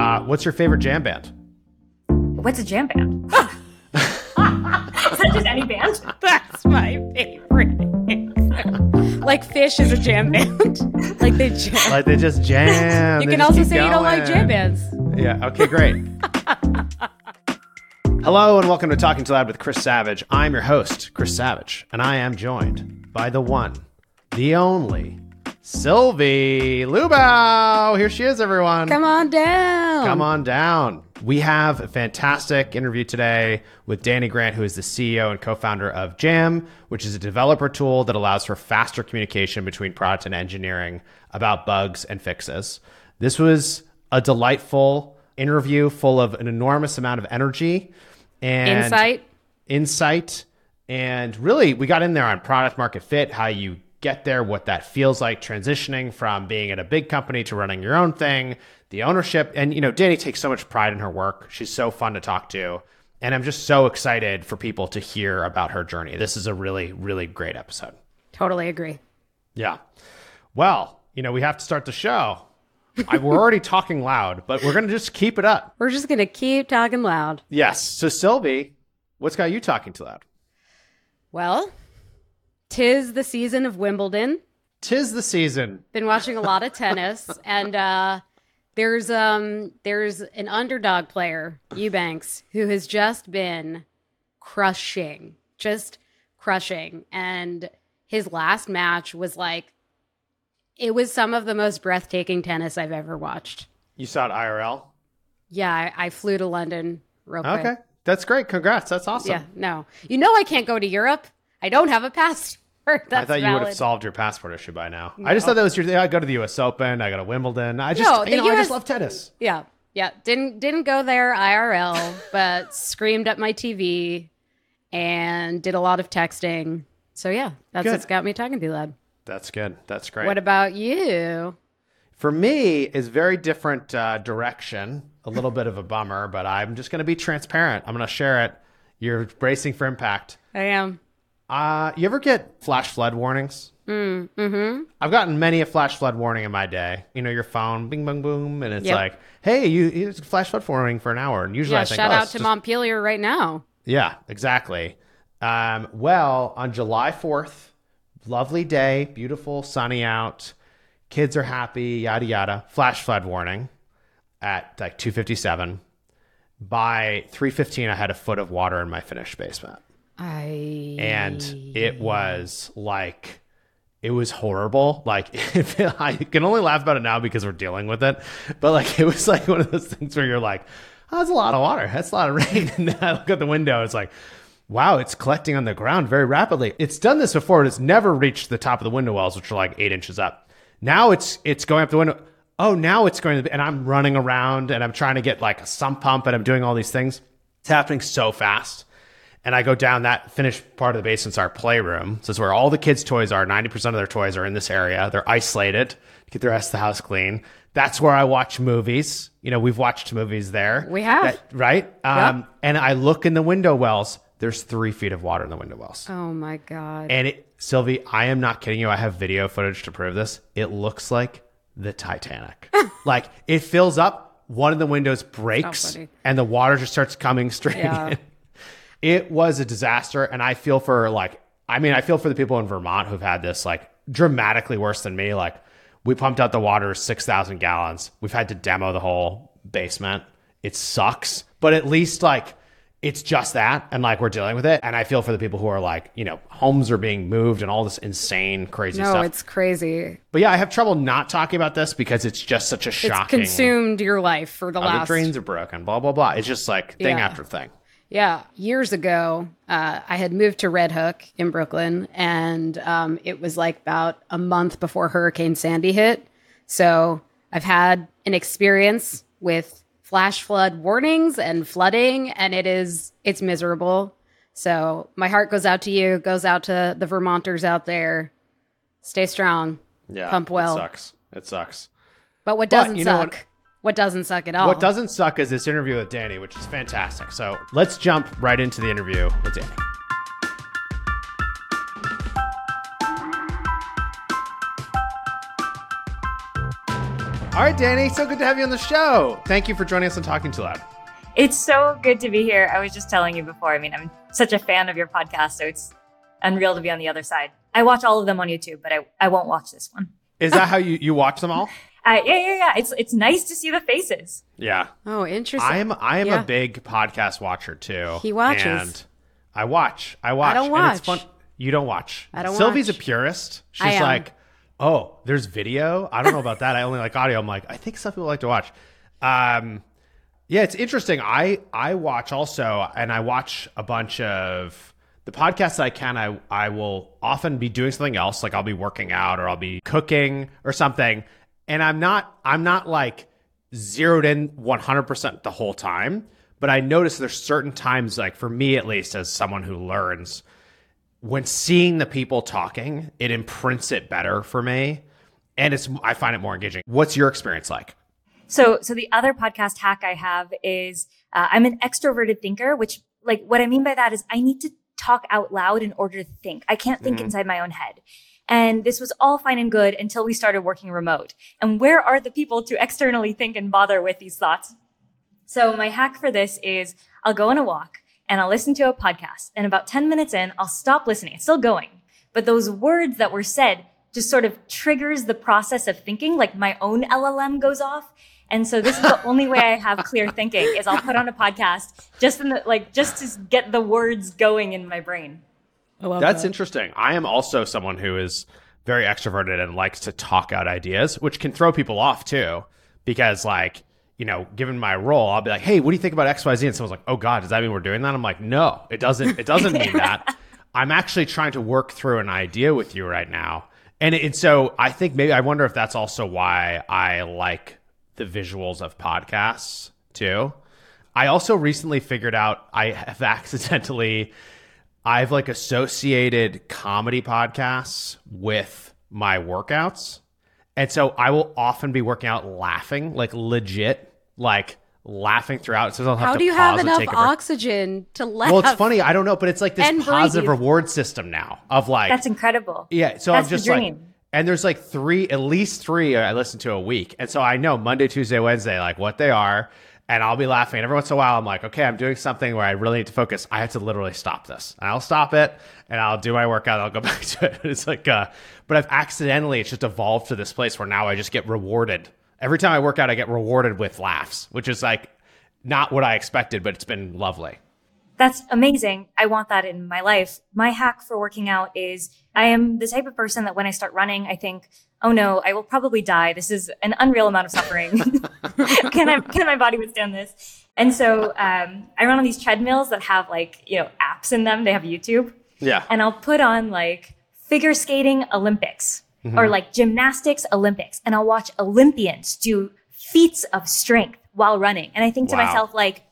Uh, what's your favorite jam band? What's a jam band? Is that just any band? That's my favorite. like Phish is a jam band. like they jam. Like they just jam. you they can also say you don't like jam bands. Yeah. Okay. Great. Hello and welcome to Talking Too Loud with Chris Savage. I'm your host, Chris Savage, and I am joined by the one, the only, Sylvie Lubau. Here she is, everyone. Come on down. Come on down. We have a fantastic interview today with Dani Grant, who is the CEO and co founder of Jam, which is a developer tool that allows for faster communication between product and engineering about bugs and fixes. This was a delightful interview full of an enormous amount of energy and Insight. insight and really we got in there on product market fit how you get there what that feels like transitioning from being at a big company to running your own thing the ownership. And you know Dani takes so much pride in her work. She's so fun to talk to. And i'm just so excited for people to hear about her journey. This is a really really great episode. Totally agree. yeah. Well you know we have to start the show. I, we're already talking loud but we're going to just keep it up. We're just gonna keep talking loud. yes. So sylvie what's got you talking too loud? Well, tis the season of Wimbledon. tis the season Been watching a lot of tennis, and uh, there's um there's an underdog player, Eubanks, who has just been crushing, just crushing, and his last match was like it was some of the most breathtaking tennis I've ever watched. You saw it IRL? Yeah, I, I flew to London real quick. Okay. That's great. Congrats. That's awesome. Yeah, no, you know I can't go to Europe. I don't have a passport. That's I thought you would have solved your passport issue by now. I just thought that was your. I go to the U.S. Open. I go to Wimbledon. I just, No, you know, I just love tennis. Yeah. Yeah. Didn't didn't go there IRL, but screamed at my TV and did a lot of texting. So yeah, that's Good. what's got me talking to you, lad. That's good. That's great. What about you? For me, is very different uh, direction. A little bit of a bummer, but I'm just going to be transparent. I'm going to share it. You're bracing for impact. I am. Uh, you ever get flash flood warnings? Mm, mm-hmm. I've gotten many a flash flood warning in my day. You know, your phone, bing, bang, boom, and it's Yep. like, hey, you, you flash flood warning for an hour. And usually Yeah, I think, shout oh, out to just- Montpelier right now. Yeah, exactly. Um, well, on July 4th, lovely day, beautiful, sunny out, kids are happy, yada yada. Flash flood warning at like 257. By 315, I had a foot of water in my finished basement. I And it was like, it was horrible. Like, I can only laugh about it now because we're dealing with it. But like, it was like one of those things where you're like, oh, that's a lot of water. That's a lot of rain. And then I look at the window, it's like, wow, it's collecting on the ground very rapidly. It's done this before. and It's never reached the top of the window wells, which are like eight inches up. Now it's it's going up the window. Oh, now it's going to, be, and I'm running around and I'm trying to get like a sump pump and I'm doing all these things. It's happening so fast. And I go down that finished part of the basement's our playroom. So it's where all the kids' toys are. 90% of their toys are in this area. They're isolated to get the rest of the house clean. That's where I watch movies. You know, we've watched movies there. We have. That- right? Um, and I look in the window wells. There's three feet of water in the window wells. Oh my god. And it, Sylvie, I am not kidding you. I have video footage to prove this. It looks like the Titanic. like it fills up, one of the windows breaks, and the water just starts coming straight Yeah. in. It was a disaster, and I feel for like, I mean, I feel for the people in Vermont who've had this like dramatically worse than me. Like, we pumped out the water six thousand gallons. We've had to demo the whole basement. It sucks, but at least like it's just that and like we're dealing with it and i feel for the people who are like you know homes are being moved and all this insane crazy stuff. no, stuff it's crazy. but yeah i have trouble not talking about this because it's just such a It's consumed your life for the Oh, the last drains are broken blah blah blah it's just like thing Yeah. after thing Yeah, years ago, uh, I had moved to Red Hook in Brooklyn, and um, it was like about a month before Hurricane Sandy hit. So I've had an experience with flash flood warnings and flooding, and it is it's miserable. So my heart goes out to you, goes out to the Vermonters out there. Stay strong. yeah Pump well. it sucks it sucks But what doesn't know suck? What- What? doesn't suck at all? what doesn't suck is this interview with Dani which is fantastic so let's jump right into the interview with Dani All right, Dani, so good to have you on the show. Thank you for joining us on Talking Too Loud. It's so good to be here. I was just telling you before. I mean, I'm such a fan of your podcast, so it's unreal to be on the other side. I watch all of them on YouTube, but I, I won't watch this one. Is that how you, you watch them all? Uh, yeah, yeah, yeah. It's it's nice to see the faces. Yeah. Oh, interesting. I am I am Yeah. a big podcast watcher too. He watches. And I watch. I watch. don't And it's watch. fun. You don't watch. I don't watch Sylvie's watch. a purist. She's I am. like, oh, there's video. I don't know about that. I only like audio. I'm like, I think some people like to watch. Um, yeah, it's interesting. I I watch also, and I watch a bunch of the podcasts that I can. I I will often be doing something else, like I'll be working out or I'll be cooking or something, and I'm not I'm not like zeroed in 100% the whole time. But I notice there's certain times, like for me at least, as someone who learns, when seeing the people talking, it imprints it better for me, and it's I find it more engaging. What's your experience like? So, so the other podcast hack I have is uh, I'm an extroverted thinker, which like what I mean by that is I need to talk out loud in order to think. I can't think inside my own head. And this was all fine and good until we started working remote. And where are the people to externally think and bother with these thoughts? So my hack for this is I'll go on a walk and I'll listen to a podcast. And about 10 minutes in, I'll stop listening. It's still going. But those words that were said just sort of triggers the process of thinking, like my own LLM goes off. And so this is the only way I have clear thinking is I'll put on a podcast just in the, like, just to get the words going in my brain. That's that. interesting. I am also someone who is very extroverted and likes to talk out ideas, which can throw people off too. Because, like, you know, given my role, I'll be like, "Hey, what do you think about X, Y, Z?" And someone's like, "Oh God, does that mean we're doing that?" I'm like, "No, it doesn't. It doesn't mean that. I'm actually trying to work through an idea with you right now." And, and so I think maybe I wonder if that's also why I like the visuals of podcasts too. I also recently figured out I have accidentally I've like associated comedy podcasts with my workouts. And so I will often be working out laughing, like legit, like laughing throughout. So I'll have How to do you pause have enough take break. oxygen to laugh? Well, it's funny. I don't know, but it's like this positive breathe. reward system now of like That's incredible. yeah, so That's I'm the just like, and there's like three, at least three I listen to a week, and so I know Monday, Tuesday, Wednesday, like what they are, and I'll be laughing. Every once in a while, I'm like, okay, I'm doing something where I really need to focus. I have to literally stop this, and I'll stop it, and I'll do my workout. I'll go back to it. It's like, uh, but I've accidentally, it's just evolved to this place where now I just get rewarded every time I work out. I get rewarded with laughs, which is like not what I expected, but it's been lovely. That's amazing. I want that in my life. My hack for working out is I am the type of person that when I start running, I think, oh no, I will probably die. This is an unreal amount of suffering. can I, can my body withstand this? And so, um, I run on these treadmills that have like, you know, apps in them. They have YouTube Yeah, and I'll put on like figure skating Olympics or like gymnastics Olympics and I'll watch Olympians do feats of strength while running. And I think to Wow. myself, like,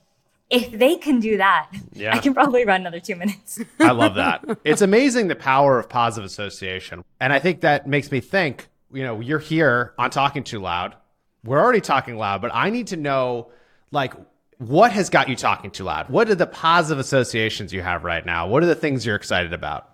if they can do that, Yeah. I can probably run another two minutes. I love that. It's amazing the power of positive association. And I think that makes me think, you know, you're here on Talking Too Loud. We're already talking loud, but I need to know, like, what has got you talking too loud? What are the positive associations you have right now? What are the things you're excited about?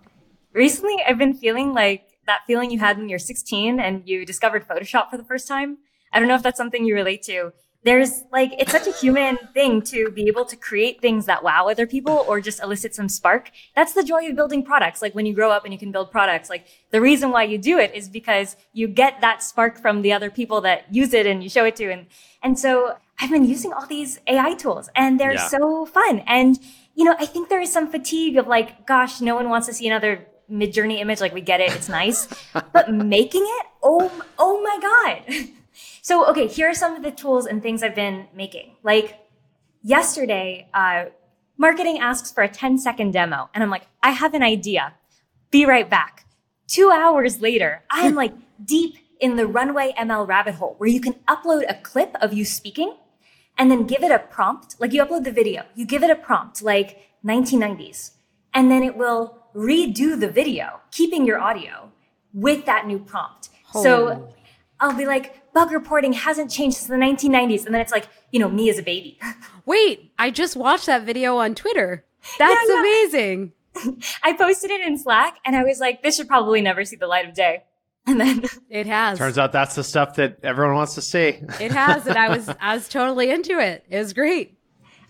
Recently, I've been feeling like that feeling you had when you're 16 and you discovered Photoshop for the first time. I don't know if that's something you relate to. There's like, it's such a human thing to be able to create things that wow other people or just elicit some spark. That's the joy of building products. Like when you grow up and you can build products, like the reason why you do it is because you get that spark from the other people that use it and you show it to. And, and so I've been using all these AI tools and they're Yeah. so fun. And, you know, I think there is some fatigue of like, gosh, no one wants to see another Midjourney image. Like we get it. It's nice, but making it, oh, oh my God. So, okay, here are some of the tools and things I've been making. Like yesterday, uh, marketing asks for a 10 second demo. And I'm like, I have an idea. Be right back. Two hours later, I'm like deep in the runway ML rabbit hole where you can upload a clip of you speaking and then give it a prompt. Like you upload the video, you give it a prompt like 1990s, and then it will redo the video, keeping your audio with that new prompt. So I'll be like, bug reporting hasn't changed since the 1990s. And then it's like, you know, me as a baby. Wait, I just watched that video on Twitter. That's Yeah, yeah. amazing. I posted it in Slack and I was like, this should probably never see the light of day. And then It has. Turns out that's the stuff that everyone wants to see. it has, and I was I was totally into it. It was great.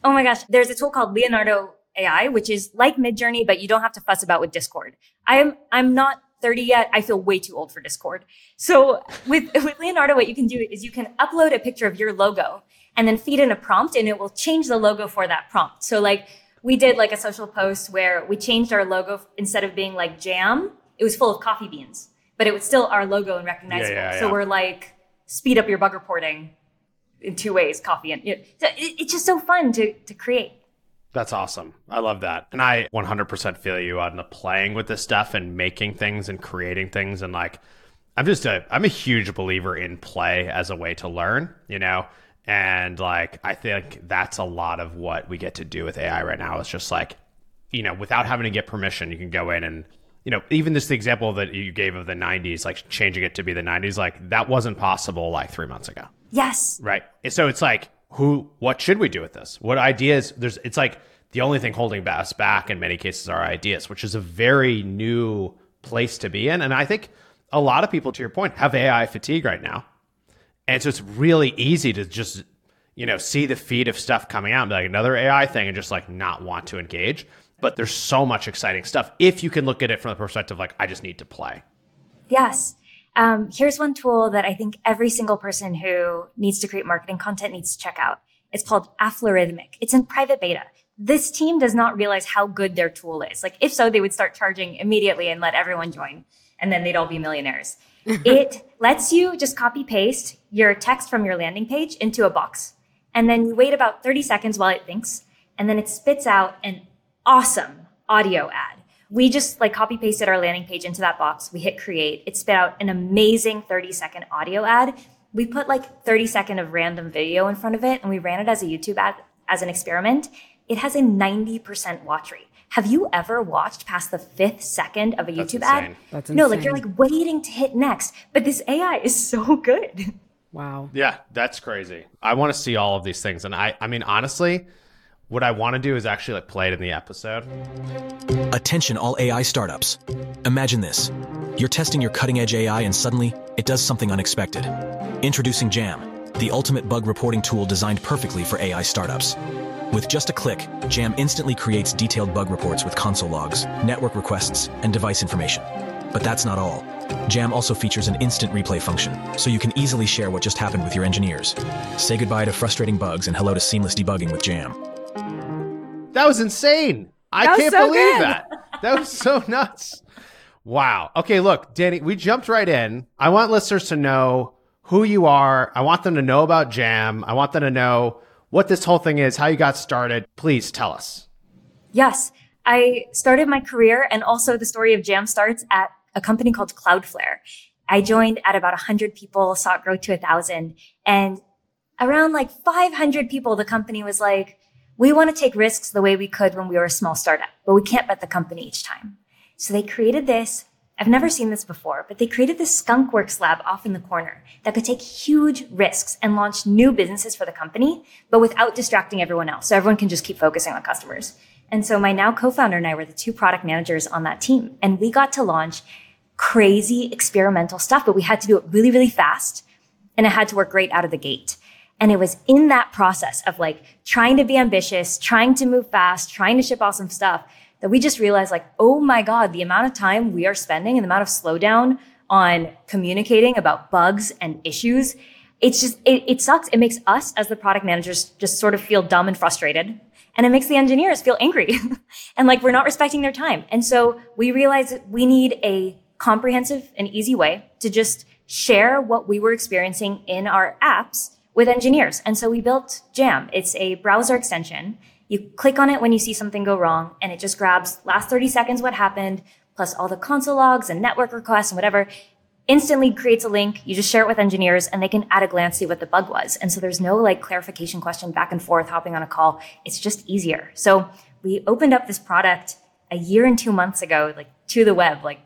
Oh my gosh, there's a tool called Leonardo AI, which is like Midjourney, but you don't have to fuss about with Discord. I am I'm not 30 yet. I feel way too old for Discord. So with with Leonardo, what you can do is you can upload a picture of your logo and then feed in a prompt, and it will change the logo for that prompt. So like we did like a social post where we changed our logo instead of being like jam, it was full of coffee beans, but it was still our logo and recognizable. yeah, So yeah. we're like speed up your bug reporting in two ways, coffee and you know, so it, it's just so fun to to create. That's awesome. I love that. And I 100% feel you on the playing with this stuff and making things and creating things. And like, I'm just a, I'm a huge believer in play as a way to learn, you know? And like, I think that's a lot of what we get to do with AI right now is just like, you know, without having to get permission, you can go in and, you know, even this example that you gave of the 90s, like changing it to be the 90s, like that wasn't possible like three months ago. Yes. Right. So it's like, who, what should we do with this? What ideas? There's, it's like the only thing holding us back in many cases are ideas, which is a very new place to be in. And I think a lot of people, to your point, have AI fatigue right now. And so it's really easy to just, you know, see the feed of stuff coming out like another AI thing and just like not want to engage. But there's so much exciting stuff if you can look at it from the perspective like, I just need to play. Yes. Um, here's one tool that I think every single person who needs to create marketing content needs to check out. It's called Aflorithmic. It's in private beta. This team does not realize how good their tool is. Like, if so, they would start charging immediately and let everyone join, and then they'd all be millionaires. it lets you just copy paste your text from your landing page into a box. And then you wait about 30 seconds while it thinks, and then it spits out an awesome audio ad. We just like copy pasted our landing page into that box. We hit create. It spit out an amazing 30 second audio ad. We put like 30 second of random video in front of it and we ran it as a YouTube ad as an experiment. It has a 90% watch rate. Have you ever watched past the fifth second of a That's YouTube ad? insane. No, like you're like waiting to hit next. But this AI is so good. Wow. Yeah, that's crazy. I want to see all of these things. And I, I mean, honestly, what I want to do is actually like play it in the episode. Attention, all AI startups. Imagine this you're testing your cutting edge AI, and suddenly it does something unexpected. Introducing Jam, the ultimate bug reporting tool designed perfectly for AI startups. With just a click, Jam instantly creates detailed bug reports with console logs, network requests, and device information. But that's not all. Jam also features an instant replay function, so you can easily share what just happened with your engineers. Say goodbye to frustrating bugs and hello to seamless debugging with Jam. That was insane. I was can't so believe good. that. That was so nuts. Wow. Okay, look, Dani, we jumped right in. I want listeners to know who you are. I want them to know about Jam. I want them to know what this whole thing is, how you got started. Please tell us. Yes, I started my career and also the story of Jam starts at a company called Cloudflare. I joined at about 100 people, saw it grow to a 1,000. And around like 500 people, the company was like, we want to take risks the way we could when we were a small startup, but we can't bet the company each time. So they created this. I've never seen this before, but they created this skunkworks lab off in the corner that could take huge risks and launch new businesses for the company, but without distracting everyone else. So everyone can just keep focusing on customers. And so my now co-founder and I were the two product managers on that team. And we got to launch crazy experimental stuff, but we had to do it really, really fast. And it had to work great out of the gate. And it was in that process of like trying to be ambitious, trying to move fast, trying to ship awesome stuff that we just realized like, oh my God, the amount of time we are spending and the amount of slowdown on communicating about bugs and issues. It's just, it, it sucks. It makes us as the product managers just sort of feel dumb and frustrated. And it makes the engineers feel angry and like we're not respecting their time. And so we realized we need a comprehensive and easy way to just share what we were experiencing in our apps with engineers. And so we built Jam. It's a browser extension. You click on it when you see something go wrong and it just grabs last 30 seconds what happened, plus all the console logs and network requests and whatever, instantly creates a link. You just share it with engineers and they can at a glance see what the bug was. And so there's no like clarification question back and forth hopping on a call. It's just easier. So we opened up this product a year and two months ago, like to the web, like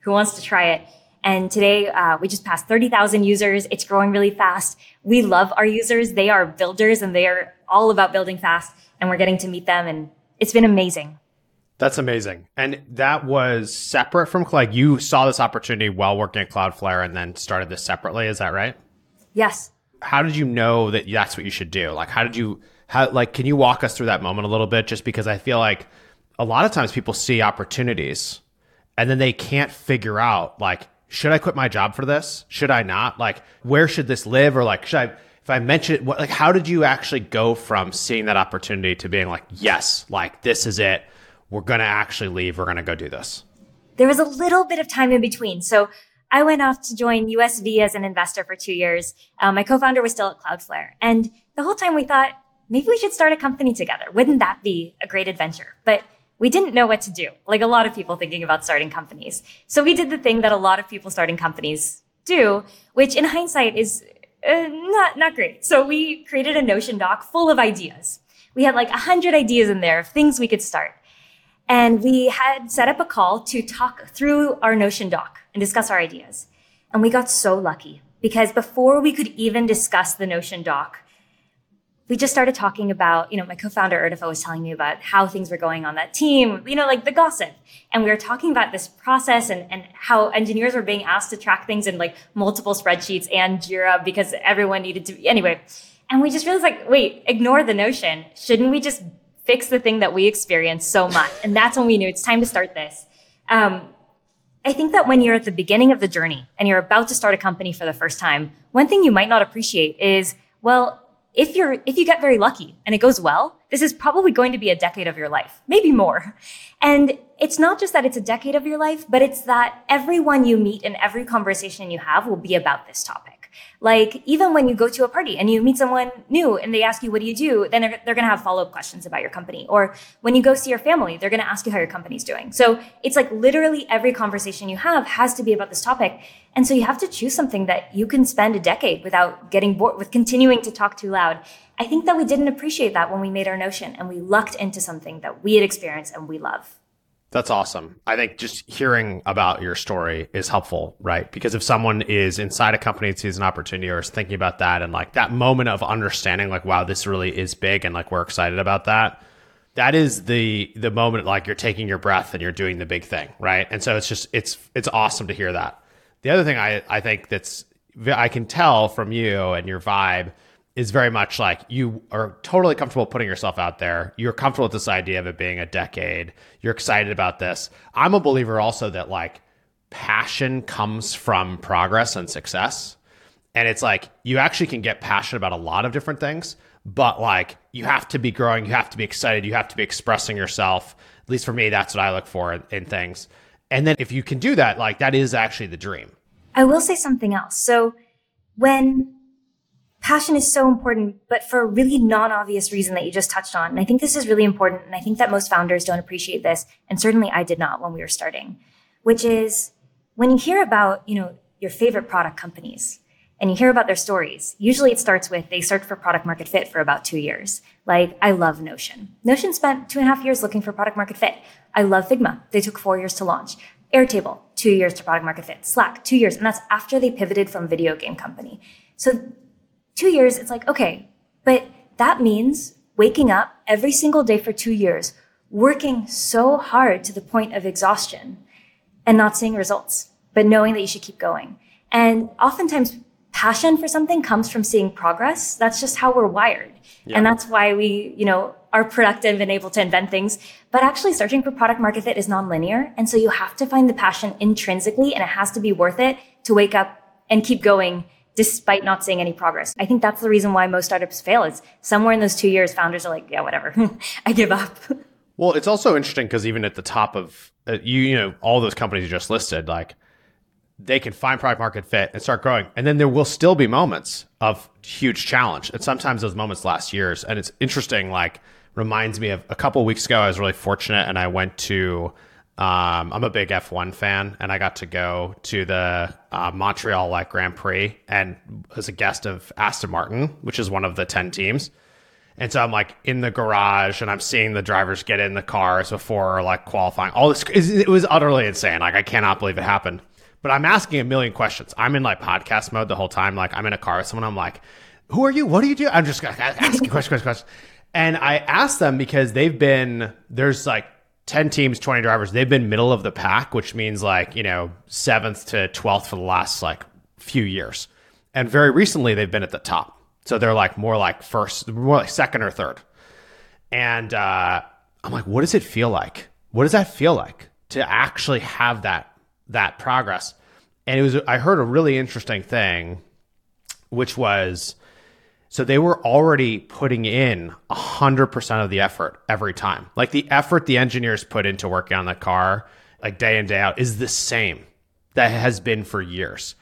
who wants to try it? And today uh, we just passed 30,000 users. It's growing really fast. We love our users. They are builders and they are all about building fast and we're getting to meet them. And it's been amazing. That's amazing. And that was separate from like you saw this opportunity while working at Cloudflare and then started this separately. Is that right? Yes. How did you know that that's what you should do? Like, how did you, how, like, can you walk us through that moment a little bit? Just because I feel like a lot of times people see opportunities and then they can't figure out, like, should I quit my job for this? Should I not? Like, where should this live? Or like, should I, if I mention it, what, like, how did you actually go from seeing that opportunity to being like, yes, like, this is it we're going to actually leave. We're going to go do this? There was a little bit of time in between. So I went off to join USV as an investor for two years. Um, my co-founder was still at Cloudflare. And the whole time we thought, maybe we should start a company together. Wouldn't that be a great adventure? But we didn't know what to do. Like a lot of people thinking about starting companies. So we did the thing that a lot of people starting companies do, which in hindsight is uh, not, not great. So we created a Notion doc full of ideas. We had like a hundred ideas in there of things we could start. And we had set up a call to talk through our Notion doc and discuss our ideas. And we got so lucky because before we could even discuss the Notion doc, we just started talking about, you know, my co-founder Irtefa was telling me about how things were going on that team, you know, like the gossip. And we were talking about this process and, and how engineers were being asked to track things in like multiple spreadsheets and Jira because everyone needed to, be anyway. And we just realized like, wait, ignore the notion. Shouldn't we just fix the thing that we experience so much. And that's when we knew it's time to start this. Um, I think that when you're at the beginning of the journey and you're about to start a company for the first time, one thing you might not appreciate is, well, if you're, if you get very lucky and it goes well, this is probably going to be a decade of your life, maybe more. And it's not just that it's a decade of your life, but it's that everyone you meet and every conversation you have will be about this topic. Like even when you go to a party and you meet someone new and they ask you, what do you do? Then they're, they're going to have follow up questions about your company. Or when you go see your family, they're going to ask you how your company's doing. So it's like literally every conversation you have has to be about this topic. And so you have to choose something that you can spend a decade without getting bored with continuing to talk too loud. I think that we didn't appreciate that when we made our notion and we lucked into something that we had experienced and we love. That's awesome. I think just hearing about your story is helpful, right? Because if someone is inside a company and sees an opportunity or is thinking about that and like that moment of understanding, like, wow, this really is big and like we're excited about that, that is the the moment like you're taking your breath and you're doing the big thing, right? And so it's just it's it's awesome to hear that. The other thing I I think that's I can tell from you and your vibe is very much like you are totally comfortable putting yourself out there. You're comfortable with this idea of it being a decade. You're excited about this. I'm a believer also that like passion comes from progress and success. And it's like you actually can get passionate about a lot of different things, but like you have to be growing, you have to be excited, you have to be expressing yourself. At least for me, that's what I look for in, in things. And then if you can do that, like that is actually the dream. I will say something else. So when passion is so important, but for a really non-obvious reason that you just touched on. And I think this is really important. And I think that most founders don't appreciate this. And certainly I did not when we were starting, which is when you hear about, you know, your favorite product companies and you hear about their stories, usually it starts with they search for product market fit for about two years. Like I love Notion. Notion spent two and a half years looking for product market fit. I love Figma. They took four years to launch. Airtable, two years to product market fit. Slack, two years. And that's after they pivoted from video game company. So two years, it's like, okay, but that means waking up every single day for two years, working so hard to the point of exhaustion and not seeing results, but knowing that you should keep going. And oftentimes passion for something comes from seeing progress. That's just how we're wired. Yeah. And that's why we, you know, are productive and able to invent things. But actually searching for product market fit is nonlinear. And so you have to find the passion intrinsically and it has to be worth it to wake up and keep going despite not seeing any progress. I think that's the reason why most startups fail is somewhere in those two years, founders are like, yeah, whatever, I give up. Well, it's also interesting because even at the top of uh, you, you know, all those companies you just listed, like they can find product market fit and start growing. And then there will still be moments of huge challenge. And sometimes those moments last years. And it's interesting, like reminds me of a couple of weeks ago, I was really fortunate and I went to um, I'm a big F1 fan, and I got to go to the uh, Montreal like Grand Prix and as a guest of Aston Martin, which is one of the ten teams. And so I'm like in the garage, and I'm seeing the drivers get in the cars before like qualifying. All this, it was utterly insane. Like I cannot believe it happened. But I'm asking a million questions. I'm in like podcast mode the whole time. Like I'm in a car with someone. I'm like, "Who are you? What do you do?" I'm just asking questions, questions, questions. And I asked them because they've been there's like 10 teams, 20 drivers. They've been middle of the pack, which means like, you know, seventh to 12th for the last like few years. And very recently, they've been at the top. So they're like more like first, more like second or third. And uh, I'm like, what does it feel like? What does that feel like to actually have that that progress? And it was I heard a really interesting thing, which was so they were already putting in 100% of the effort every time. Like the effort the engineers put into working on the car, like day in, day out, is the same that has been for years.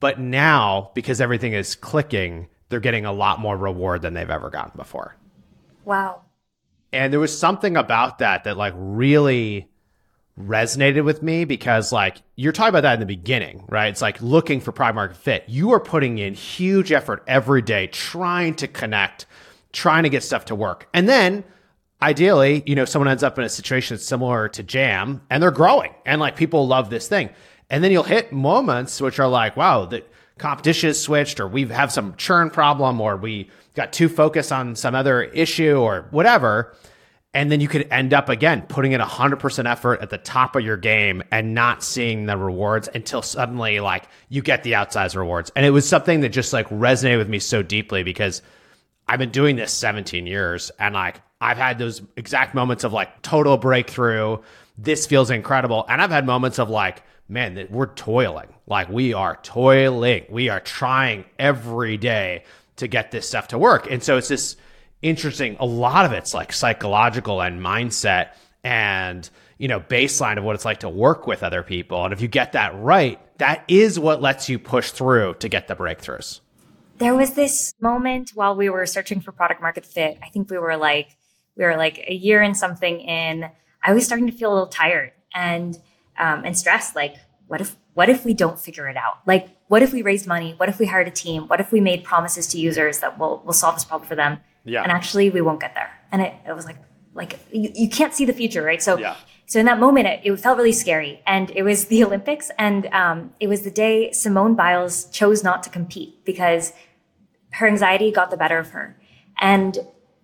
But now, because everything is clicking, they're getting a lot more reward than they've ever gotten before. Wow. And there was something about that that like really resonated with me because like you're talking about that in the beginning, right? It's like looking for prime market fit. You are putting in huge effort every day trying to connect, trying to get stuff to work. And then ideally, you know, someone ends up in a situation similar to Jam and they're growing and like people love this thing. And then you'll hit moments which are like, wow, the competition has switched or we have some churn problem or we got too focused on some other issue or whatever and then you could end up again putting in 100% effort at the top of your game and not seeing the rewards until suddenly like you get the outsized rewards. And it was something that just like resonated with me so deeply because i've been doing this 17 years and like i've had those exact moments of like total breakthrough. This feels incredible. And i've had moments of like man we're toiling. Like we are toiling. We are trying every day to get this stuff to work. And so it's this interesting. A lot of it's like psychological and mindset and, you know, baseline of what it's like to work with other people. And if you get that right, that is what lets you push through to get the breakthroughs. There was this moment while we were searching for product market fit. I think we were like, we were like a year and something in. I was starting to feel a little tired and um, and stressed. Like, what if what if we don't figure it out? Like, what if we raised money? What if we hired a team? What if we made promises to users that will will solve this problem for them? Yeah. And actually, we won't get there. And it, it was like, like you, you can't see the future, right? So, Yeah. so in that moment, it, it felt really scary. And it was the Olympics, and um, it was the day Simone Biles chose not to compete because her anxiety got the better of her. And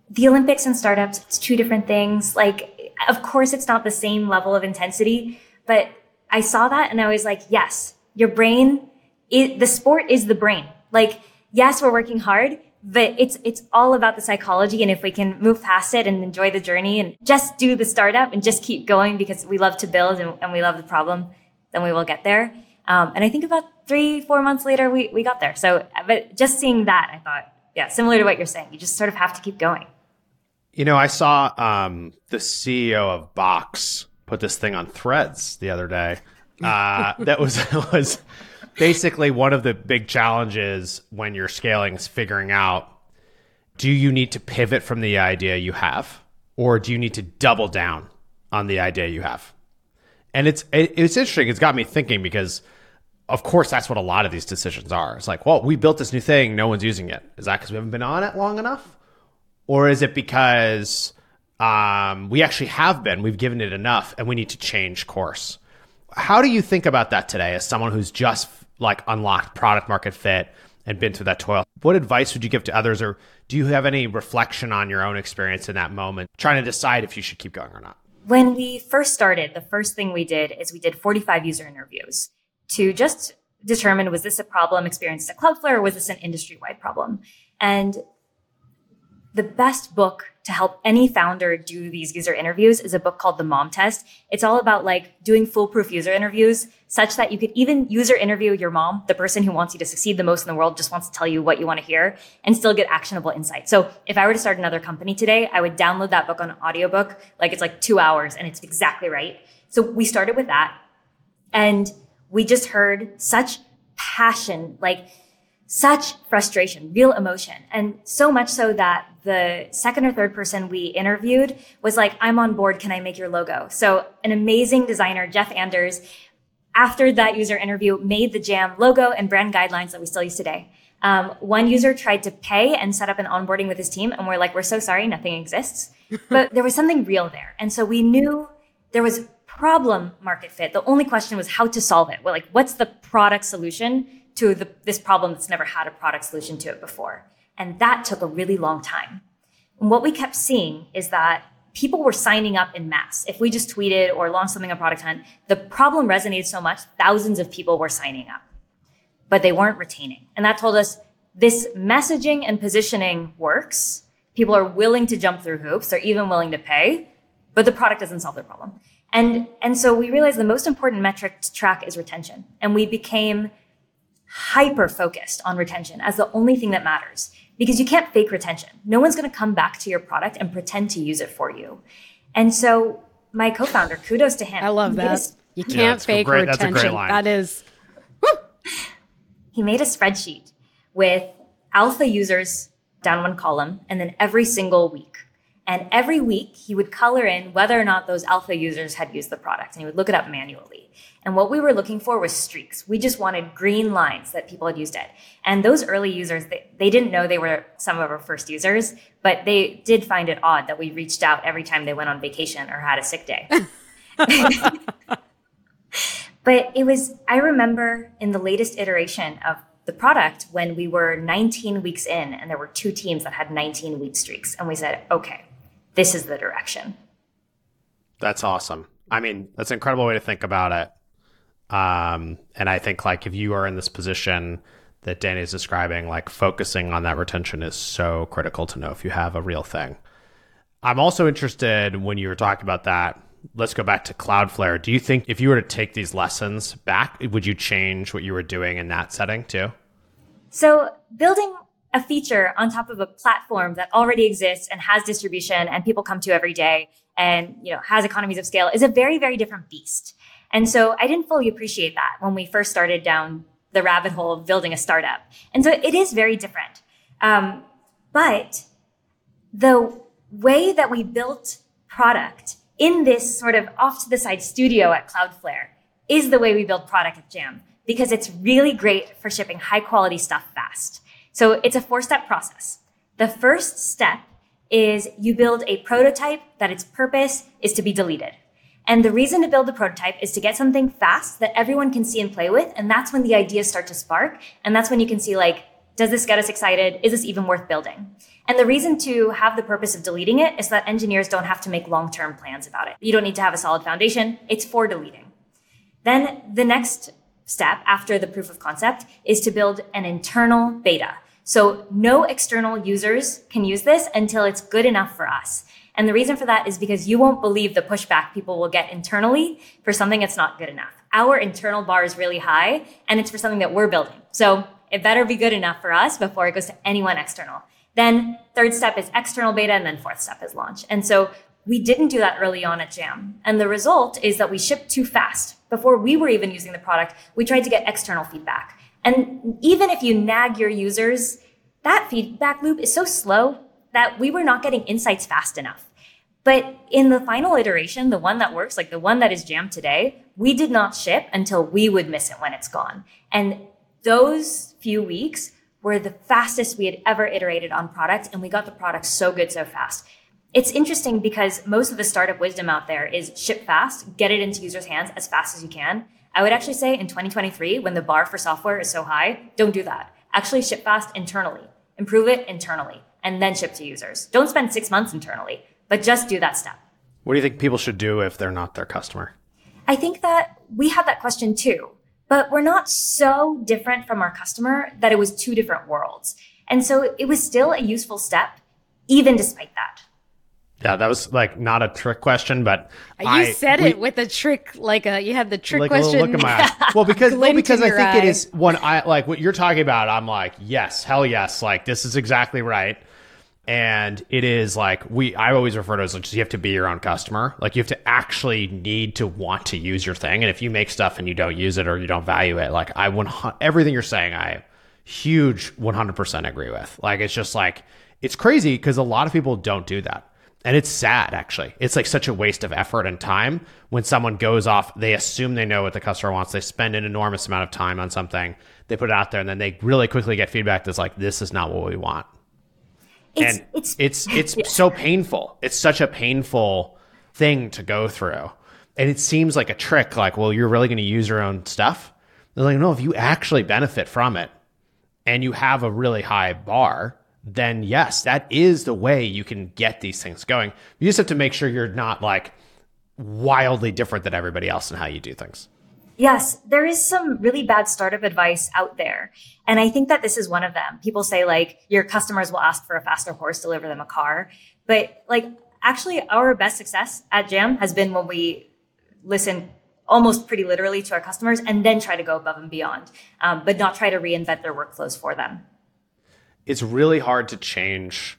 the Olympics and startups, it's two different things. Like, of course, it's not the same level of intensity, but I saw that and I was like, yes, your brain, it, the sport is the brain. Like, yes, we're working hard, but it's it's all about the psychology and if we can move past it and enjoy the journey and just do the startup and just keep going because we love to build and, and we love the problem then we will get there. Um, and i think about three four months later we, we got there. So but just seeing that i thought yeah similar to what you're saying you just sort of have to keep going. You know, I saw um, the CEO of Box put this thing on Threads the other day. Uh, that was was basically one of the big challenges when you're scaling is figuring out do you need to pivot from the idea you have, or do you need to double down on the idea you have? And it's it, it's interesting. It's got me thinking because, of course, that's what a lot of these decisions are. It's like, well, we built this new thing, no one's using it. Is that because we haven't been on it long enough? or is it because um, we actually have been we've given it enough and we need to change course how do you think about that today as someone who's just like unlocked product market fit and been through that toil. What advice would you give to others or do you have any reflection on your own experience in that moment trying to decide if you should keep going or not? When we first started the first thing we did is we did 45 user interviews to just determine was this a problem? Experienced at cloudflare or was this an industry-wide problem? And the best book to help any founder do these user interviews is a book called The Mom Test. It's all about like doing foolproof user interviews such that you could even user interview your mom, the person who wants you to succeed the most in the world, just wants to tell you what you want to hear and still get actionable insight. So if I were to start another company today, I would download that book on audiobook. Like it's like two hours and it's exactly right. So we started with that and we just heard such passion, like such frustration, real emotion. And so much so that the second or third person we interviewed was like, I'm on board. Can I make your logo? So an amazing designer, Jeff Anders, after that user interview, made the Jam logo and brand guidelines that we still use today. Um, one user tried to pay and set up an onboarding with his team, and we're like, we're so sorry, nothing exists. but there was something real there. And so we knew there was problem market fit. The only question was how to solve it. We're like, what's the product solution to the, this problem that's never had a product solution to it before? And that took a really long time. And what we kept seeing is that people were signing up in mass. If we just tweeted or launched something on Product Hunt, the problem resonated so much, thousands of people were signing up, but they weren't retaining. And that told us this messaging and positioning works. People are willing to jump through hoops. They're even willing to pay, but the product doesn't solve their problem. And, and so we realized the most important metric to track is retention. And we became hyper focused on retention as the only thing that matters because you can't fake retention. No one's going to come back to your product and pretend to use it for you. And so my co-founder, kudos to him. I love He that. a- You can't that's a fake great- that's a great retention. line. That is he made a spreadsheet with alpha users down one column and then every single week. And every week he would color in whether or not those alpha users had used the product and he would look it up manually. And what we were looking for was streaks. We just wanted green lines that people had used it. And those early users, they, they didn't know they were some of our first users, but they did find it odd that we reached out every time they went on vacation or had a sick day. But it was, I remember in the latest iteration of the product when we were 19 weeks in and there were two teams that had 19 week streaks. And we said, okay, this is the direction. That's awesome. I mean, that's an incredible way to think about it. Um, and I think like if you are in this position that Dani is describing, like focusing on that retention is so critical to know if you have a real thing. I'm also interested when you were talking about that. Let's go back to Cloudflare. Do you think if you were to take these lessons back, would you change what you were doing in that setting too? So building a feature on top of a platform that already exists and has distribution and people come to every day and you know has economies of scale is a very very different beast. And so I didn't fully appreciate that when we first started down the rabbit hole of building a startup. And so it is very different. Um, but the way that we built product in this sort of off to the side studio at Cloudflare is the way we build product at Jam because it's really great for shipping high quality stuff fast. So it's a four step process. The first step is you build a prototype that its purpose is to be deleted. And the reason to build the prototype is to get something fast that everyone can see and play with. And that's when the ideas start to spark. And that's when you can see like, does this get us excited? Is this even worth building? And the reason to have the purpose of deleting it is that engineers don't have to make long-term plans about it. You don't need to have a solid foundation. It's for deleting. Then the next step after the proof of concept is to build an internal beta. So no external users can use this until it's good enough for us. And the reason for that is because you won't believe the pushback people will get internally for something that's not good enough. Our internal bar is really high and it's for something that we're building. So it better be good enough for us before it goes to anyone external. Then third step is external beta and then fourth step is launch. And so we didn't do that early on at Jam. And the result is that we shipped too fast. Before we were even using the product, we tried to get external feedback. And even if you nag your users, that feedback loop is so slow that we were not getting insights fast enough. But in the final iteration, the one that works, like the one that is jammed today, we did not ship until we would miss it when it's gone. And those few weeks were the fastest we had ever iterated on product, and we got the product so good so fast. It's interesting because most of the startup wisdom out there is ship fast, get it into users' hands as fast as you can. I would actually say in 2023, when the bar for software is so high, don't do that. Actually ship fast internally, improve it internally, and then ship to users. Don't spend six months internally, but just do that step. What do you think people should do if they're not their customer? I think that we had that question too, but we're not so different from our customer that it was two different worlds. And so it was still a useful step, even despite that. Yeah, that was like not a trick question, but you I- said we- it with a trick, like a you had the trick like question. look in my eye. Well, because well, because I think it eye. is when I like what you're talking about. I'm like, yes, hell yes, like this is exactly right. And it is like we. I always refer to it as like you have to be your own customer. Like you have to actually need to want to use your thing. And if you make stuff and you don't use it or you don't value it, like I want everything you're saying, I huge 100% agree with. Like it's just like it's crazy because a lot of people don't do that. And it's sad, actually. It's like such a waste of effort and time when someone goes off, they assume they know what the customer wants. They spend an enormous amount of time on something, they put it out there, and then they really quickly get feedback that's like, this is not what we want. It's, and it's, it's it's so painful. It's such a painful thing to go through. And it seems like a trick, like, well, you're really going to use your own stuff. They're like, no, if you actually benefit from it and you have a really high bar, then yes, that is the way you can get these things going. You just have to make sure you're not like wildly different than everybody else in how you do things. Yes, there is some really bad startup advice out there. And I think that this is one of them. People say like your customers will ask for a faster horse, deliver them a car. But like actually our best success at Jam has been when we listen almost pretty literally to our customers and then try to go above and beyond, um, but not try to reinvent their workflows for them. It's really hard to change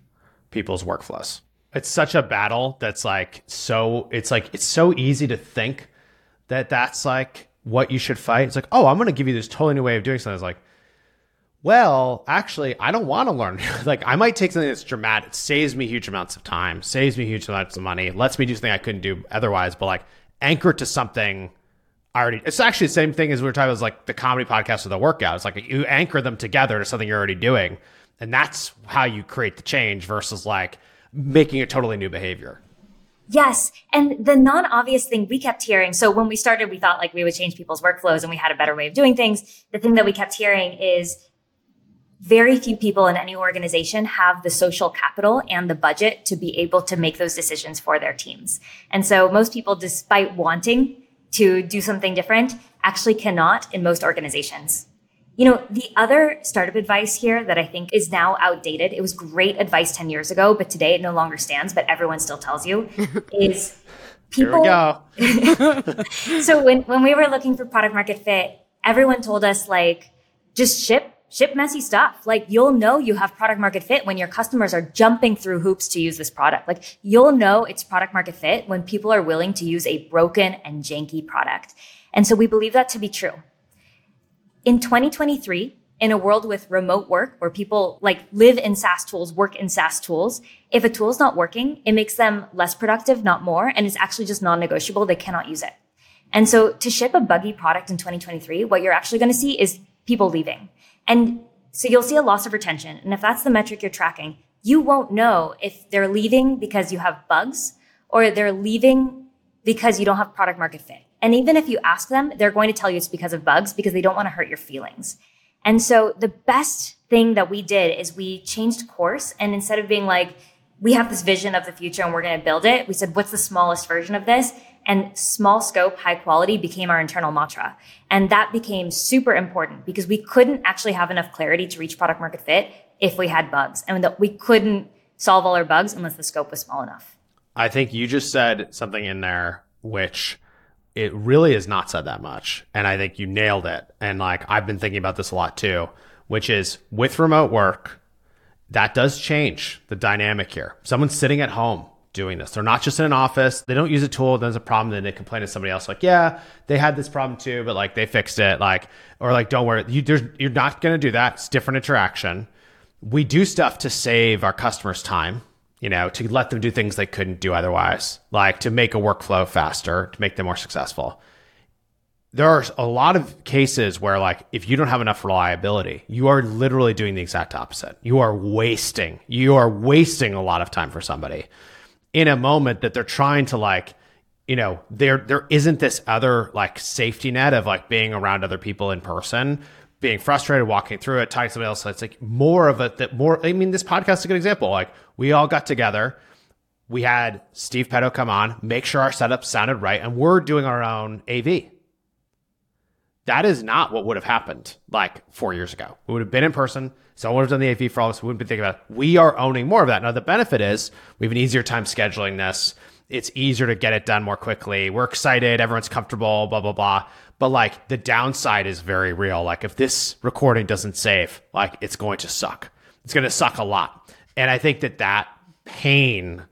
people's workflows. It's such a battle that's like so, it's like, it's so easy to think that that's like what you should fight. It's like, oh, I'm going to give you this totally new way of doing something. It's like, well, actually, I don't want to learn. like, I might take something that's dramatic, saves me huge amounts of time, saves me huge amounts of money, lets me do something I couldn't do otherwise, but like anchor to something I already. It's actually the same thing as we were talking about, like the comedy podcast or the workout. It's like you anchor them together to something you're already doing, and that's how you create the change versus like making a totally new behavior. Yes. And the non obvious thing we kept hearing. So when we started, we thought like we would change people's workflows and we had a better way of doing things. The thing that we kept hearing is very few people in any organization have the social capital and the budget to be able to make those decisions for their teams. And so most people, despite wanting to do something different, actually cannot in most organizations. You know, the other startup advice here that I think is now outdated, it was great advice 10 years ago, but today it no longer stands, but everyone still tells you, is people. Here we go. so when, when we were looking for product market fit, everyone told us like, just ship ship messy stuff. Like you'll know you have product market fit when your customers are jumping through hoops to use this product. Like you'll know it's product market fit when people are willing to use a broken and janky product. And so we believe that to be true. In 2023, in a world with remote work where people like live in SaaS tools, work in SaaS tools, if a tool is not working, it makes them less productive, not more. And it's actually just non-negotiable. They cannot use it. And so to ship a buggy product in 2023, what you're actually going to see is people leaving. And so you'll see a loss of retention. And if that's the metric you're tracking, you won't know if they're leaving because you have bugs or they're leaving because you don't have product market fit. And even if you ask them, they're going to tell you it's because of bugs because they don't want to hurt your feelings. And so the best thing that we did is we changed course. And instead of being like, we have this vision of the future and we're going to build it, we said, what's the smallest version of this? and small scope, high quality became our internal mantra. And that became super important because we couldn't actually have enough clarity to reach product market fit if we had bugs and we couldn't solve all our bugs unless the scope was small enough. I think you just said something in there which it really is not said that much. And I think you nailed it. And like I've been thinking about this a lot too, which is with remote work, that does change the dynamic here. Someone's sitting at home doing this. They're not just in an office. They don't use a tool. There's a problem. Then they complain to somebody else like, yeah, they had this problem too, but like they fixed it. Like, or like, don't worry. You, you're not going to do that. It's different interaction. We do stuff to save our customers time, you know, to let them do things they couldn't do otherwise, like to make a workflow faster, to make them more successful. There are a lot of cases where, like, if you don't have enough reliability, you are literally doing the exact opposite. You are wasting, you are wasting a lot of time for somebody in a moment that they're trying to like you know there there isn't this other like safety net of like being around other people in person being frustrated walking through it talking to somebody else So it's like more of a that more i mean this podcast is a good example like we all got together we had steve petto come on make sure our setup sounded right and we're doing our own av that is not what would have happened like four years ago we would have been in person Someone would have done the AV for all of us. We wouldn't be thinking about it. We are owning more of that. Now, the benefit is we have an easier time scheduling this. It's easier to get it done more quickly. We're excited. Everyone's comfortable, blah, blah, blah. But like the downside is very real. Like if this recording doesn't save, like it's going to suck. It's going to suck a lot. And I think that that pain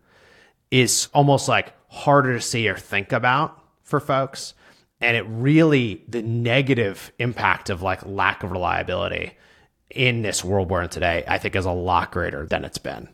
is almost like harder to see or think about for folks. And it really, the negative impact of like lack of reliability in this world we're in today, I think is a lot greater than it's been.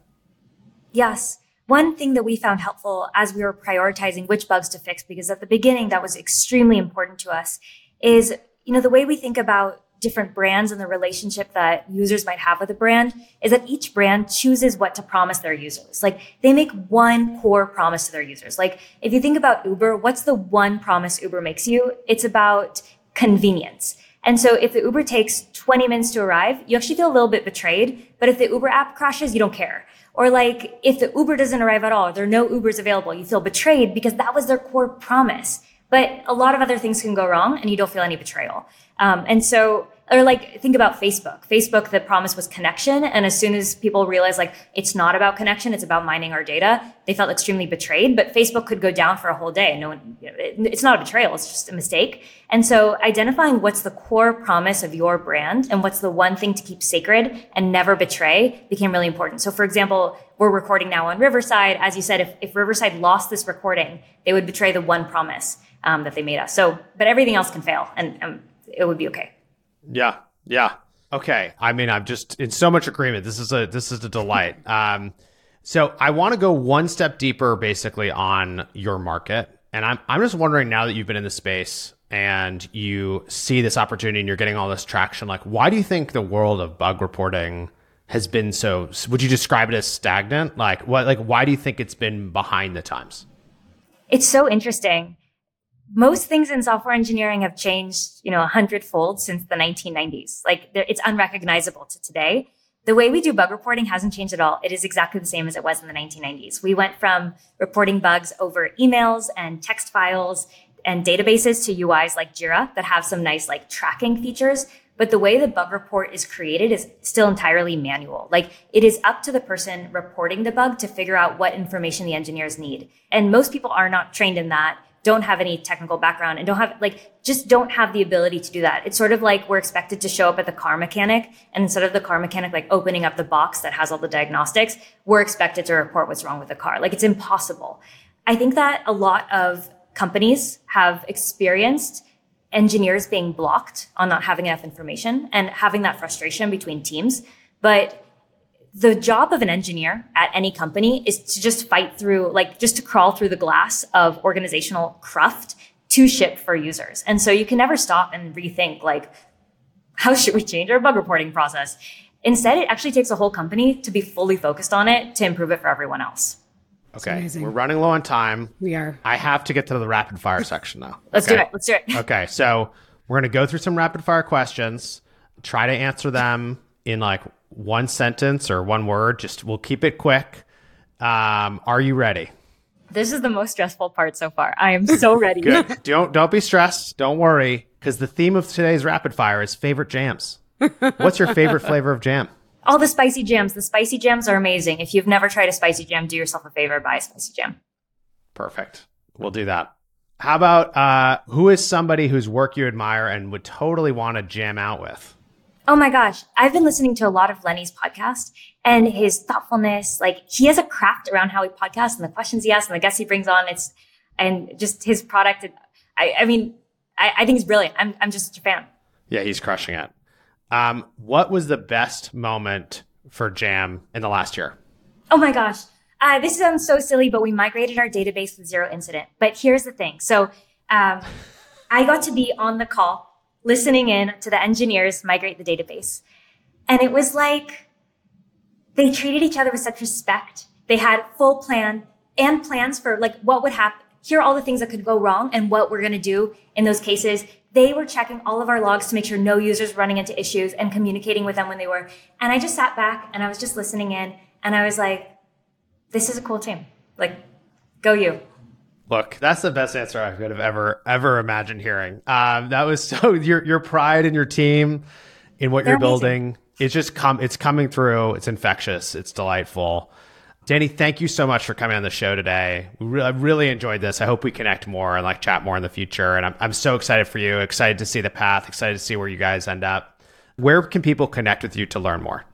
Yes. One thing that we found helpful as we were prioritizing which bugs to fix, because at the beginning that was extremely important to us, is, you know, the way we think about different brands and the relationship that users might have with a brand is that each brand chooses what to promise their users. Like they make one core promise to their users. Like if you think about Uber, what's the one promise Uber makes you? It's about convenience. And so if the Uber takes 20 minutes to arrive, you actually feel a little bit betrayed. But if the Uber app crashes, you don't care. Or like if the Uber doesn't arrive at all, there are no Ubers available, you feel betrayed because that was their core promise. But a lot of other things can go wrong and you don't feel any betrayal. Um, and so or like think about Facebook. Facebook, the promise was connection. And as soon as people realized like it's not about connection, it's about mining our data, they felt extremely betrayed. But Facebook could go down for a whole day. No one, you know, it, it's not a betrayal. It's just a mistake. And so identifying what's the core promise of your brand and what's the one thing to keep sacred and never betray became really important. So for example, we're recording now on Riverside. As you said, if, if Riverside lost this recording, they would betray the one promise um, that they made us. So, but everything else can fail and um, it would be okay. Yeah. Yeah. Okay. I mean, I'm just in so much agreement. This is a this is a delight. Um, so I want to go one step deeper, basically, on your market, and I'm I'm just wondering now that you've been in the space and you see this opportunity and you're getting all this traction, like, why do you think the world of bug reporting has been so? Would you describe it as stagnant? Like, what? Like, why do you think it's been behind the times? It's so interesting most things in software engineering have changed, you know, a hundredfold since the 1990s. Like it's unrecognizable to today. The way we do bug reporting hasn't changed at all. It is exactly the same as it was in the 1990s. We went from reporting bugs over emails and text files and databases to UIs like Jira that have some nice like tracking features. But the way the bug report is created is still entirely manual. Like it is up to the person reporting the bug to figure out what information the engineers need. And most people are not trained in that don't have any technical background and don't have like just don't have the ability to do that. It's sort of like we're expected to show up at the car mechanic and instead of the car mechanic like opening up the box that has all the diagnostics, we're expected to report what's wrong with the car. Like it's impossible. I think that a lot of companies have experienced engineers being blocked on not having enough information and having that frustration between teams. But the job of an engineer at any company is to just fight through, like just to crawl through the glass of organizational cruft to ship for users. And so you can never stop and rethink like, how should we change our bug reporting process? Instead, it actually takes a whole company to be fully focused on it to improve it for everyone else. Okay. We're running low on time. We are. I have to get to the rapid fire section now. Let's okay? do it. Let's do it. okay. So we're going to go through some rapid fire questions, try to answer them in like one sentence or one word. Just we'll keep it quick. Um, are you ready? This is the most stressful part so far. I am so ready. Good. Don't don't be stressed. Don't worry, because the theme of today's rapid fire is favorite jams. What's your favorite flavor of jam? All the spicy jams. The spicy jams are amazing. If you've never tried a spicy jam, do yourself a favor, buy a spicy jam. Perfect. We'll do that. How about uh, who is somebody whose work you admire and would totally want to jam out with? Oh my gosh. I've been listening to a lot of Lenny's podcast and his thoughtfulness. Like he has a craft around how he podcasts and the questions he asks and the guests he brings on. It's, and just his product. I, I mean, I, I think he's brilliant. I'm, I'm just a fan. Yeah, he's crushing it. Um, what was the best moment for Jam in the last year? Oh my gosh. Uh, this sounds so silly, but we migrated our database with zero incident. But here's the thing. So, um, I got to be on the call listening in to the engineers migrate the database. And it was like they treated each other with such respect. They had full plan and plans for like what would happen. Here are all the things that could go wrong and what we're going to do in those cases. They were checking all of our logs to make sure no users running into issues and communicating with them when they were. And I just sat back and I was just listening in and I was like, this is a cool team. Like, go you. Look, that's the best answer I could have ever ever imagined hearing. Um, that was so your your pride in your team, in what They're you're building. Amazing. It's just come. It's coming through. It's infectious. It's delightful. Dani, thank you so much for coming on the show today. I really enjoyed this. I hope we connect more and like chat more in the future. And I'm I'm so excited for you. Excited to see the path. Excited to see where you guys end up. Where can people connect with you to learn more?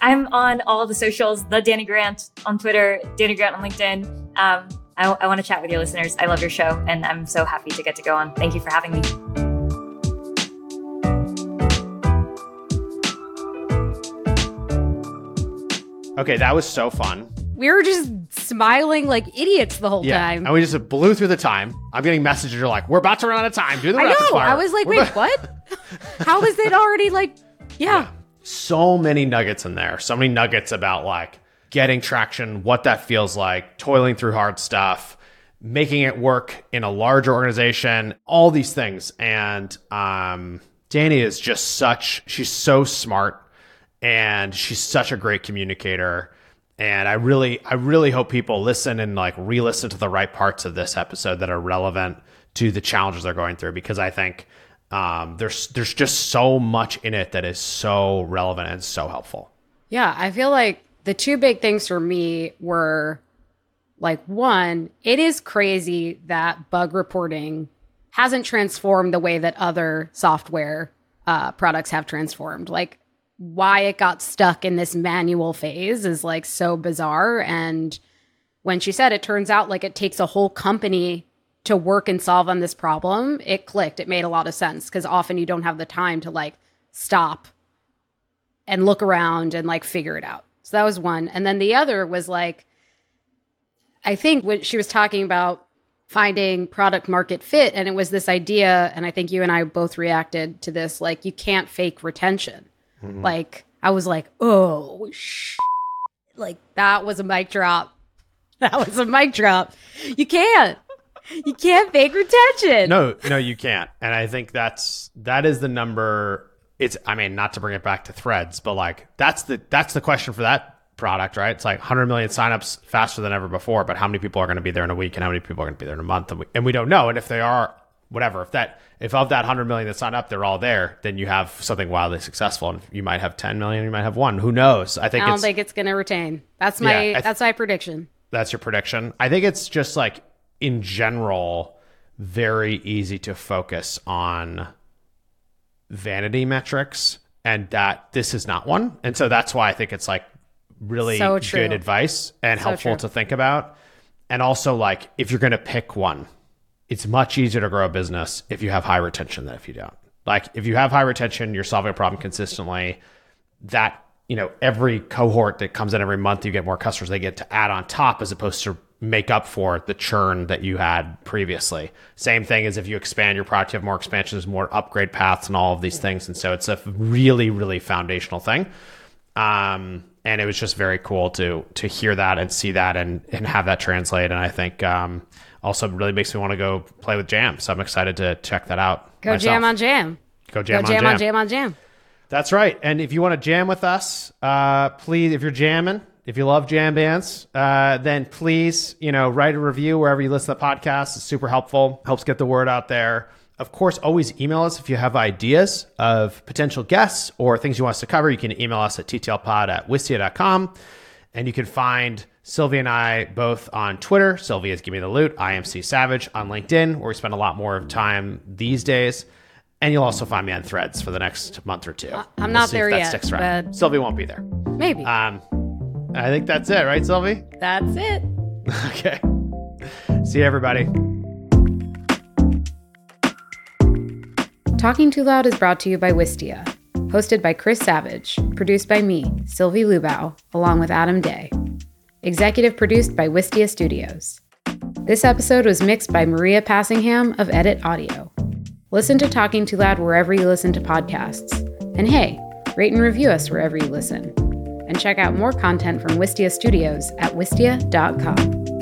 I'm on all the socials. The Dani Grant on Twitter, Dani Grant on LinkedIn. Um, I, I want to chat with your listeners. I love your show, and I'm so happy to get to go on. Thank you for having me. Okay, that was so fun. We were just smiling like idiots the whole yeah. time. And we just blew through the time. I'm getting messages are like, we're about to run out of time. Do the I know. Fire. I was like, we're wait, what? How is it already like, yeah. yeah. So many nuggets in there. So many nuggets about like getting traction, what that feels like, toiling through hard stuff, making it work in a larger organization, all these things. And um, Dani is just such she's so smart and she's such a great communicator and I really I really hope people listen and like re-listen to the right parts of this episode that are relevant to the challenges they're going through because I think um, there's there's just so much in it that is so relevant and so helpful. Yeah, I feel like the two big things for me were like one, it is crazy that bug reporting hasn't transformed the way that other software uh, products have transformed. Like why it got stuck in this manual phase is like so bizarre. And when she said it turns out like it takes a whole company to work and solve on this problem, it clicked. It made a lot of sense because often you don't have the time to like stop and look around and like figure it out. So that was one. And then the other was like, I think when she was talking about finding product market fit, and it was this idea, and I think you and I both reacted to this like, you can't fake retention. Mm-hmm. Like, I was like, oh, sh-. like that was a mic drop. That was a mic drop. You can't. You can't fake retention. No, no, you can't. And I think that's that is the number it's I mean, not to bring it back to threads, but like that's the that's the question for that product, right? It's like 100 million signups faster than ever before, but how many people are going to be there in a week and how many people are going to be there in a month? And we, and we don't know. And if they are, whatever, if that, if of that 100 million that sign up, they're all there, then you have something wildly successful. And you might have 10 million, you might have one. Who knows? I think I don't think it's going to retain. That's my, yeah, th- that's my prediction. That's your prediction. I think it's just like in general, very easy to focus on vanity metrics and that this is not one. And so that's why I think it's like really so good advice and so helpful true. to think about. And also, like, if you're going to pick one, it's much easier to grow a business if you have high retention than if you don't. Like, if you have high retention, you're solving a problem consistently. That, you know, every cohort that comes in every month, you get more customers they get to add on top as opposed to make up for the churn that you had previously. Same thing as if you expand your product, you have more expansions, more upgrade paths, and all of these things. And so it's a really, really foundational thing. Um, and it was just very cool to to hear that and see that and and have that translate. And I think um, also really makes me want to go play with Jam. So I'm excited to check that out. Go myself. jam on Jam. Go jam, go on, jam, jam on jam on jam. That's right. And if you want to jam with us, uh, please, if you're jamming, if you love jam bands, uh, then please, you know, write a review wherever you listen to the podcast. It's super helpful. Helps get the word out there. Of course, always email us if you have ideas of potential guests or things you want us to cover. You can email us at ttlpod at wistia.com. And you can find Sylvia and I both on Twitter. Sylvia is Give Me the Loot. I am C Savage on LinkedIn, where we spend a lot more of time these days. And you'll also find me on threads for the next month or two. I'm we'll not there yet. But... Sylvia won't be there. Maybe. Um, I think that's it, right, Sylvie? That's it. okay. See you, everybody. Talking Too Loud is brought to you by Wistia, hosted by Chris Savage, produced by me, Sylvie Lubau, along with Adam Day. Executive produced by Wistia Studios. This episode was mixed by Maria Passingham of Edit Audio. Listen to Talking Too Loud wherever you listen to podcasts. And hey, rate and review us wherever you listen. And check out more content from Wistia Studios at wistia.com.